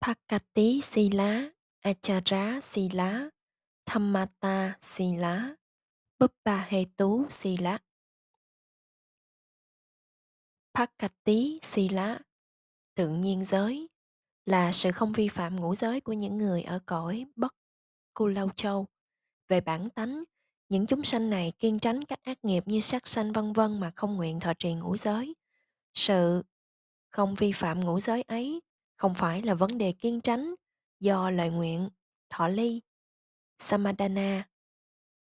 Pakati Sila, Achara Sila, Dhammata Sila, Buppahetu Sila. Pakati Sila, tự nhiên giới, là sự không vi phạm ngũ giới của những người ở cõi Bất Cù Lâu Châu. Về bản tánh, những chúng sanh này kiên tránh các ác nghiệp như sát sanh vân vân mà không nguyện thọ trì ngũ giới. Sự không vi phạm ngũ giới ấy không phải là vấn đề kiên tránh do lời nguyện, thọ ly, samadana,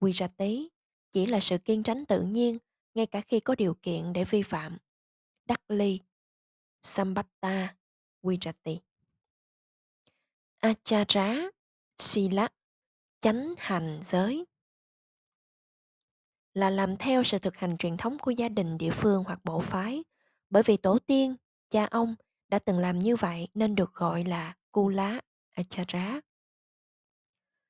virati chỉ là sự kiên tránh tự nhiên ngay cả khi có điều kiện để vi phạm. Đắc ly, sambatta, virati. Achara, sila, chánh hành giới là làm theo sự thực hành truyền thống của gia đình địa phương hoặc bộ phái bởi vì tổ tiên cha ông đã từng làm như vậy nên được gọi là Kula Achara.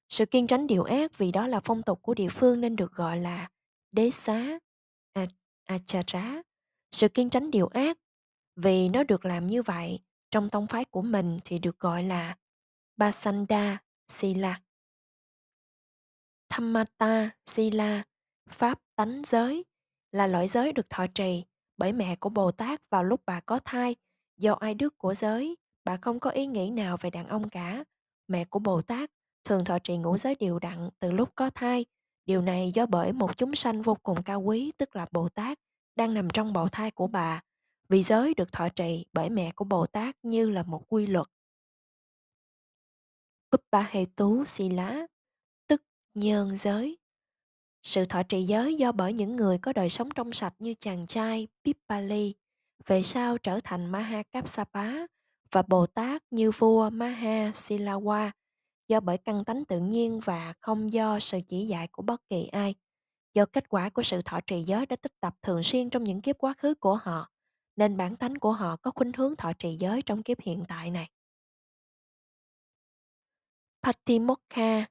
Sự kiên tránh điều ác vì đó là phong tục của địa phương nên được gọi là Đế xá Achara. Sự kiên tránh điều ác vì nó được làm như vậy trong tông phái của mình thì được gọi là Basanda Sila. Dhammata Sila, Pháp tánh giới, là loại giới được thọ trì bởi mẹ của Bồ Tát vào lúc bà có thai. Do ai đức của giới, bà không có ý nghĩ nào về đàn ông cả. Mẹ của Bồ Tát thường thọ trì ngũ giới điều đặn từ lúc có thai. Điều này do bởi một chúng sanh vô cùng cao quý tức là Bồ Tát đang nằm trong bào thai của bà. Vì giới được thọ trì bởi mẹ của Bồ Tát như là một quy luật. Buppa hệ tú xì lá, tức nhân giới. Sự thọ trì giới do bởi những người có đời sống trong sạch như chàng trai Pippali, về sau trở thành Maha Kapsapa và Bồ Tát như vua Maha Silawa, do bởi căn tánh tự nhiên và không do sự chỉ dạy của bất kỳ ai. Do kết quả của sự thọ trì giới đã tích tập thường xuyên trong những kiếp quá khứ của họ, nên bản tánh của họ có khuynh hướng thọ trì giới trong kiếp hiện tại này. Patimokkha,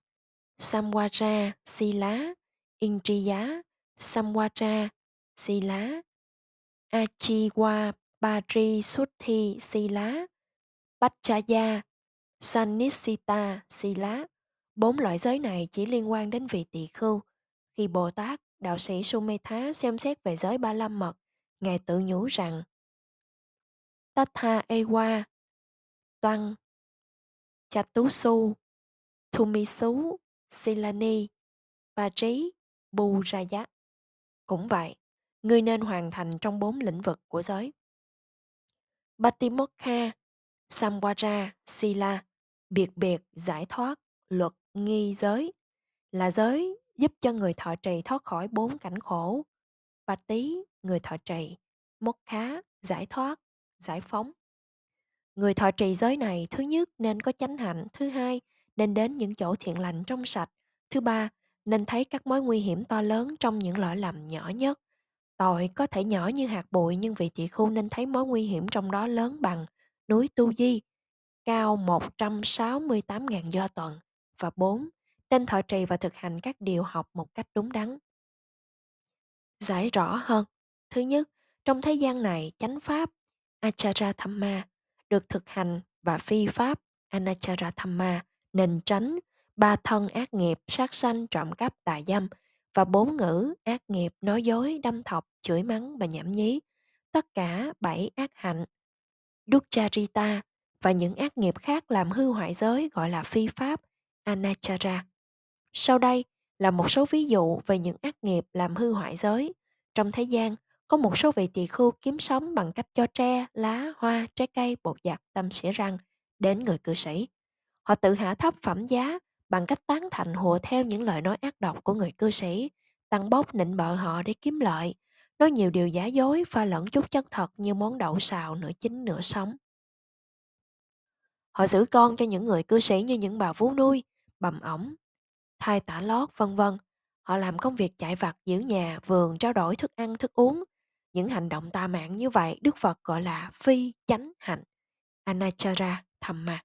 Samwara, Sila Indriya, Samwara, Sila, Achiwa, Pari Suthi, Sila, Pachaya, Sanisita, Sila. Bốn loại giới này chỉ liên quan đến vị tỳ khưu. Khi Bồ Tát, đạo sĩ Sumetha xem xét về giới ba la mật, Ngài tự nhủ rằng Tatha Ewa, Toan, Chatusu, Thumisu, Silani, Bà Trí, Bù Ra Giá. Cũng vậy, ngươi nên hoàn thành trong bốn lĩnh vực của giới. Batimokha, Samvara, Sila, biệt biệt giải thoát, luật nghi giới, là giới giúp cho người thọ trì thoát khỏi bốn cảnh khổ. Bati, người thọ trì, Mokha, giải thoát, giải phóng. Người thọ trì giới này thứ nhất nên có chánh hạnh, thứ hai nên đến những chỗ thiện lành trong sạch, thứ ba nên thấy các mối nguy hiểm to lớn trong những lỗi lầm nhỏ nhất. Tội có thể nhỏ như hạt bụi nhưng vị tỷ khu nên thấy mối nguy hiểm trong đó lớn bằng núi Tu Di, cao 168.000 do tuần. Và 4. Nên thọ trì và thực hành các điều học một cách đúng đắn. Giải rõ hơn. Thứ nhất, trong thế gian này, chánh pháp Achara Thamma được thực hành và phi pháp Anachara Thamma nên tránh ba thân ác nghiệp sát sanh trộm cắp tà dâm và bốn ngữ ác nghiệp nói dối đâm thọc chửi mắng và nhảm nhí. Tất cả bảy ác hạnh. Dukkharita và những ác nghiệp khác làm hư hoại giới gọi là phi pháp anachara. Sau đây là một số ví dụ về những ác nghiệp làm hư hoại giới. Trong thế gian có một số vị tỳ khưu kiếm sống bằng cách cho tre, lá, hoa, trái cây, bột giặt, tâm xỉa răng đến người cư sĩ. Họ tự hạ thấp phẩm giá bằng cách tán thành hùa theo những lời nói ác độc của người cư sĩ, tăng bốc nịnh bợ họ để kiếm lợi, nói nhiều điều giả dối pha lẫn chút chân thật như món đậu xào nửa chín nửa sống. Họ giữ con cho những người cư sĩ như những bà vú nuôi, bầm ổng, thai tả lót vân vân. Họ làm công việc chạy vặt giữ nhà, vườn, trao đổi thức ăn, thức uống. Những hành động tà mạng như vậy Đức Phật gọi là phi chánh hạnh, anachara thamma.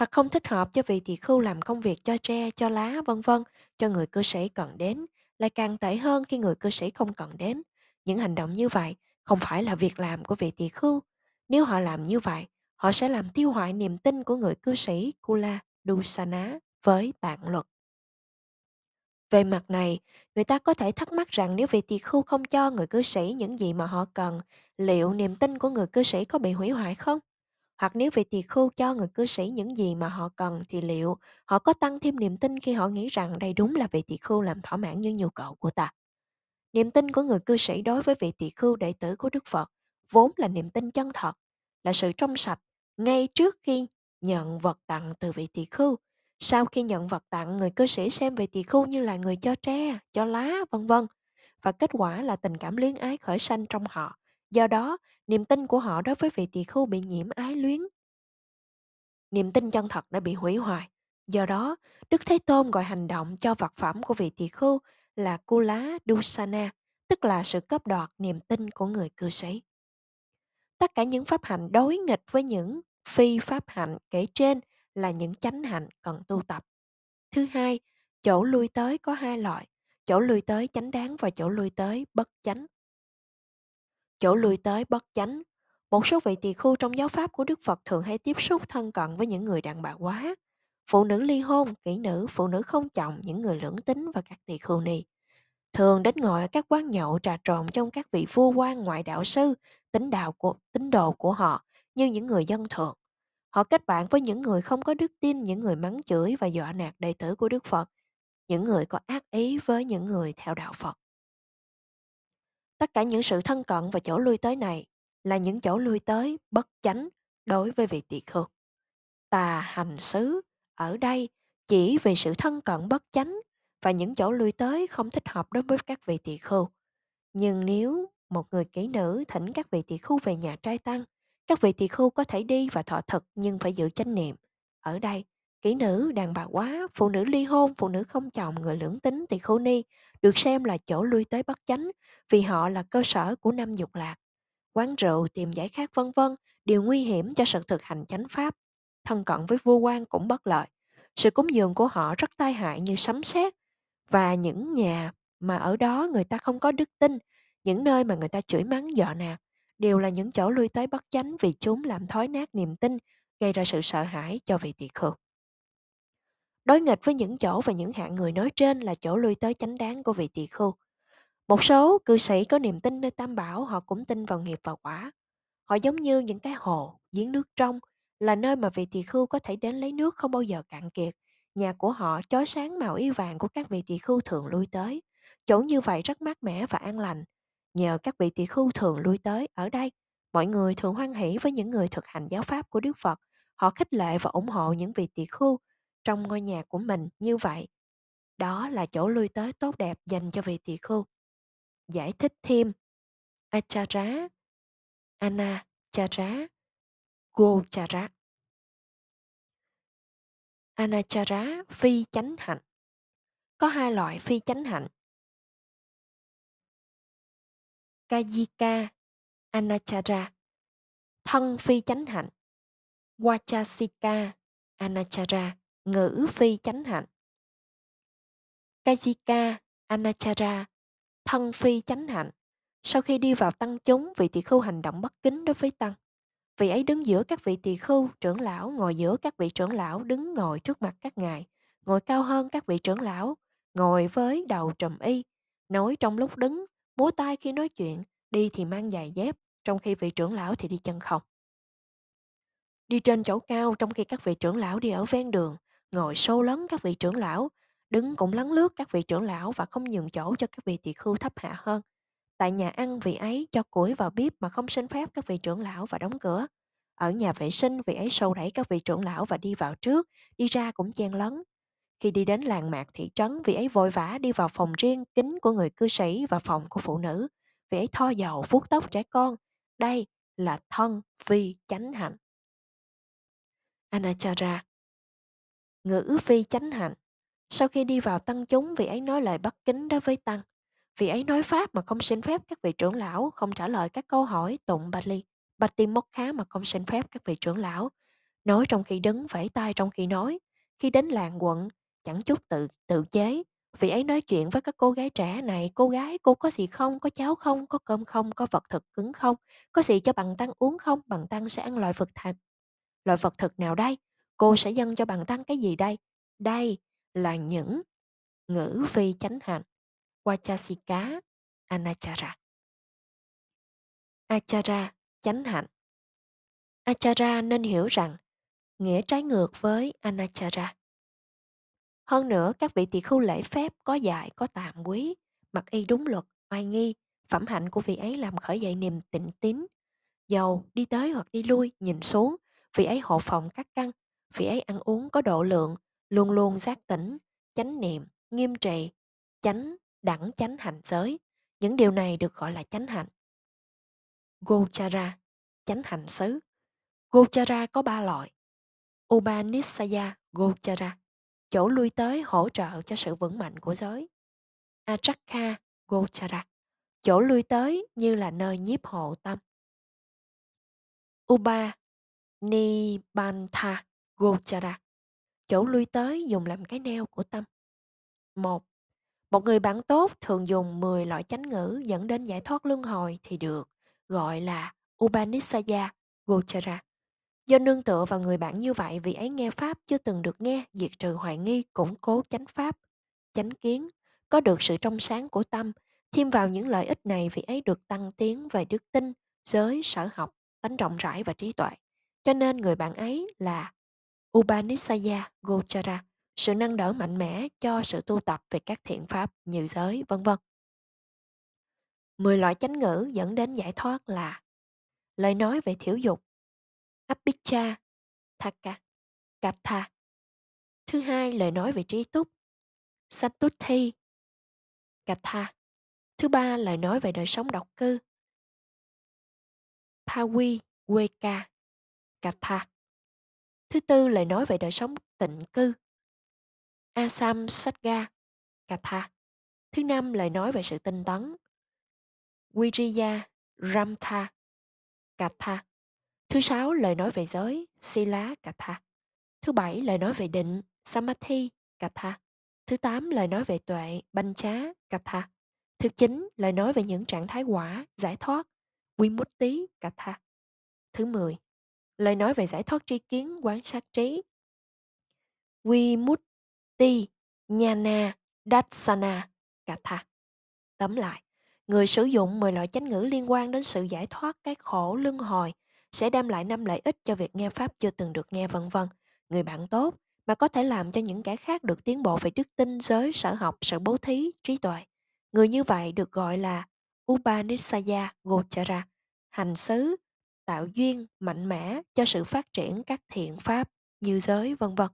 Thật không thích hợp cho vị tỳ khưu làm công việc cho tre, cho lá, vân vân, cho người cư sĩ cần đến, lại càng tệ hơn khi người cư sĩ không cần đến. Những hành động như vậy không phải là việc làm của vị tỳ khưu. Nếu họ làm như vậy, họ sẽ làm tiêu hoại niềm tin của người cư sĩ Kula Dusana với tạng luật. Về mặt này, người ta có thể thắc mắc rằng nếu vị tỳ khưu không cho người cư sĩ những gì mà họ cần, liệu niềm tin của người cư sĩ có bị hủy hoại không? Hoặc nếu vị tỳ khưu cho người cư sĩ những gì mà họ cần thì liệu họ có tăng thêm niềm tin khi họ nghĩ rằng đây đúng là vị tỳ khưu làm thỏa mãn những nhu cầu của ta? Niềm tin của người cư sĩ đối với vị tỳ khưu đệ tử của Đức Phật vốn là niềm tin chân thật, là sự trong sạch ngay trước khi nhận vật tặng từ vị tỳ khưu. Sau khi nhận vật tặng, người cư sĩ xem vị tỳ khưu như là người cho tre, cho lá, vân vân. Và kết quả là tình cảm luyến ái khởi sanh trong họ. Do đó, niềm tin của họ đối với vị tỳ khưu bị nhiễm ái luyến. Niềm tin chân thật đã bị hủy hoại. Do đó, Đức Thế Tôn gọi hành động cho vật phẩm của vị tỳ khưu là Kula Dusana, tức là sự cấp đoạt niềm tin của người cư sĩ. Tất cả những pháp hạnh đối nghịch với những phi pháp hạnh kể trên là những chánh hạnh cần tu tập. Thứ hai, chỗ lui tới có hai loại, chỗ lui tới chánh đáng và chỗ lui tới bất chánh. Chỗ lui tới bất chánh. Một số vị tỳ khu trong giáo pháp của Đức Phật thường hay tiếp xúc thân cận với những người đàn bà quá, phụ nữ ly hôn, kỹ nữ, phụ nữ không chồng, những người lưỡng tính và các tỳ khưu ni. Thường đến ngồi ở các quán nhậu trà trộn trong các vị vua quan ngoại đạo sư, tín đạo của tín đồ của họ như những người dân thường. Họ kết bạn với những người không có đức tin, những người mắng chửi và dọa nạt đệ tử của Đức Phật, những người có ác ý với những người theo đạo Phật. Tất cả những sự thân cận và chỗ lui tới này là những chỗ lui tới bất chánh đối với vị tỳ khưu. Tà hành xứ ở đây chỉ vì sự thân cận bất chánh và những chỗ lui tới không thích hợp đối với các vị tỳ khưu. Nhưng nếu một người kỹ nữ thỉnh các vị tỳ khưu về nhà trai tăng, các vị tỳ khưu có thể đi và thọ thực nhưng phải giữ chánh niệm. Ở đây, kỹ nữ, đàn bà quá, phụ nữ ly hôn, phụ nữ không chồng, người lưỡng tính, tỳ khưu ni được xem là chỗ lui tới bất chánh vì họ là cơ sở của năm dục lạc. Quán rượu, tìm giải khát vân vân đều nguy hiểm cho sự thực hành chánh pháp. Thân cận với vua quan cũng bất lợi. Sự cúng dường của họ rất tai hại như sấm sét và những nhà mà ở đó người ta không có đức tin, những nơi mà người ta chửi mắng dọ nạt, đều là những chỗ lui tới bất chánh vì chúng làm thói nát niềm tin, gây ra sự sợ hãi cho vị tỳ khưu. Đối nghịch với những chỗ và những hạng người nói trên là chỗ lui tới chánh đáng của vị tỳ khưu. Một số cư sĩ có niềm tin nơi tam bảo họ cũng tin vào nghiệp và quả. Họ giống như những cái hồ, giếng nước trong, là nơi mà vị tỳ khưu có thể đến lấy nước không bao giờ cạn kiệt. Nhà của họ chói sáng màu yêu vàng của các vị tỳ khưu thường lui tới. Chỗ như vậy rất mát mẻ và an lành. Nhờ các vị tỳ khưu thường lui tới ở đây, mọi người thường hoan hỷ với những người thực hành giáo pháp của Đức Phật. Họ khích lệ và ủng hộ những vị tỳ khưu trong ngôi nhà của mình như vậy. Đó là chỗ lui tới tốt đẹp dành cho vị tỳ khưu. Giải thích thêm Acharya, Anachara, Gochara. Anachara phi chánh hạnh. Có hai loại phi chánh hạnh. Kajika, Anachara. Thân phi chánh hạnh. Wachasika, Anachara. Ngữ phi chánh hạnh. Kajika, Anachara. Thân phi chánh hạnh. Sau khi đi vào tăng chúng, vị tỳ khưu hành động bất kính đối với tăng. Vị ấy đứng giữa các vị tỳ khưu, trưởng lão, ngồi giữa các vị trưởng lão, đứng ngồi trước mặt các ngài, ngồi cao hơn các vị trưởng lão, ngồi với đầu trùm y, nói trong lúc đứng, múa tay khi nói chuyện, đi thì mang giày dép, trong khi vị trưởng lão thì đi chân không. Đi trên chỗ cao trong khi các vị trưởng lão đi ở ven đường, ngồi sâu lấn các vị trưởng lão, đứng cũng lấn lướt các vị trưởng lão và không nhường chỗ cho các vị tỳ khưu thấp hạ hơn. Tại nhà ăn vị ấy cho củi vào bếp mà không xin phép các vị trưởng lão và đóng cửa. Ở nhà vệ sinh vị ấy sâu đẩy các vị trưởng lão và đi vào trước, đi ra cũng chen lấn. Khi đi đến làng mạc thị trấn, vị ấy vội vã đi vào phòng riêng kính của người cư sĩ và phòng của phụ nữ. Vị ấy tho dầu vuốt tóc trẻ con. Đây là thân phi chánh hạnh. Anachara Ngữ phi chánh hạnh. Sau khi đi vào tăng chúng, vị ấy nói lời bất kính đối với tăng. Vị ấy nói Pháp mà không xin phép các vị trưởng lão, không trả lời các câu hỏi tụng bạch ly, bạch tim mốc khá mà không xin phép các vị trưởng lão. Nói trong khi đứng, vẫy tay trong khi nói. Khi đến làng quận, chẳng chút tự tự chế. Vị ấy nói chuyện với các cô gái trẻ này, cô gái, cô có gì không, có cháo không, có cơm không, có vật thực cứng không, có gì cho bằng tăng uống không, bằng tăng sẽ ăn loại vật thật. Loại vật thực nào đây? Cô sẽ dâng cho bằng tăng cái gì đây? Đây là những ngữ phi chánh hạnh. Wachasika Anachara. Achara, chánh hạnh. Achara nên hiểu rằng nghĩa trái ngược với Anachara. Hơn nữa, các vị tỳ khưu lễ phép có dạy có tạm quý, mặc y đúng luật, oai nghi, phẩm hạnh của vị ấy làm khởi dậy niềm tịnh tín. Dầu, đi tới hoặc đi lui, nhìn xuống, vị ấy hộ phòng các căn, vị ấy ăn uống có độ lượng, luôn luôn giác tỉnh, chánh niệm, nghiêm trì, chánh, đẳng chánh hạnh giới. Những điều này được gọi là chánh hạnh. Gochara, chánh hạnh xứ. Gochara có ba loại. Upanisaya Gochara, chỗ lui tới hỗ trợ cho sự vững mạnh của giới. Achakha Gochara, chỗ lui tới như là nơi nhiếp hộ tâm. Uba Nibantha Gochara, chỗ lui tới dùng làm cái neo của tâm. Một, một người bạn tốt thường dùng 10 loại chánh ngữ dẫn đến giải thoát luân hồi thì được, gọi là Upanisaya Gochara. Do nương tựa vào người bạn như vậy, vị ấy nghe Pháp chưa từng được nghe, diệt trừ hoài nghi, củng cố chánh Pháp, chánh kiến, có được sự trong sáng của tâm, thêm vào những lợi ích này vị ấy được tăng tiến về đức tin, giới, sở học, tánh rộng rãi và trí tuệ. Cho nên người bạn ấy là Upanisaya Gochara, sự nâng đỡ mạnh mẽ cho sự tu tập về các thiện pháp như giới, vân vân. Mười loại chánh ngữ dẫn đến giải thoát là lời nói về thiểu dục, Apicca, Thaka, Katha. Thứ hai, lời nói về trí túc, Satuthi, Katha. Thứ ba, lời nói về đời sống độc cư, Pawi, Weka, Katha. Thứ tư, lời nói về đời sống tịnh cư, Asam Satga, Katha. Thứ năm, lời nói về sự tinh tấn, Viriya, Ramtha, Katha. Thứ sáu, lời nói về giới, Sila Katha. Thứ bảy, lời nói về định, Samadhi Katha. Thứ tám, lời nói về tuệ, Banh Chá Katha. Thứ chín, lời nói về những trạng thái quả, giải thoát, Vimutti Katha. Thứ mười, lời nói về giải thoát tri kiến, quán sát trí, Vimutti Nhana Darsana Katha. Tóm lại, người sử dụng 10 loại chánh ngữ liên quan đến sự giải thoát cái khổ luân hồi sẽ đem lại năm lợi ích cho việc nghe pháp chưa từng được nghe vân vân. Người bạn tốt mà có thể làm cho những kẻ khác được tiến bộ về đức tin, giới, sở học, sự bố thí, trí tuệ. Người như vậy được gọi là Upanishaya Gochara, hành xứ, tạo duyên mạnh mẽ cho sự phát triển các thiện pháp, như giới, vân vân.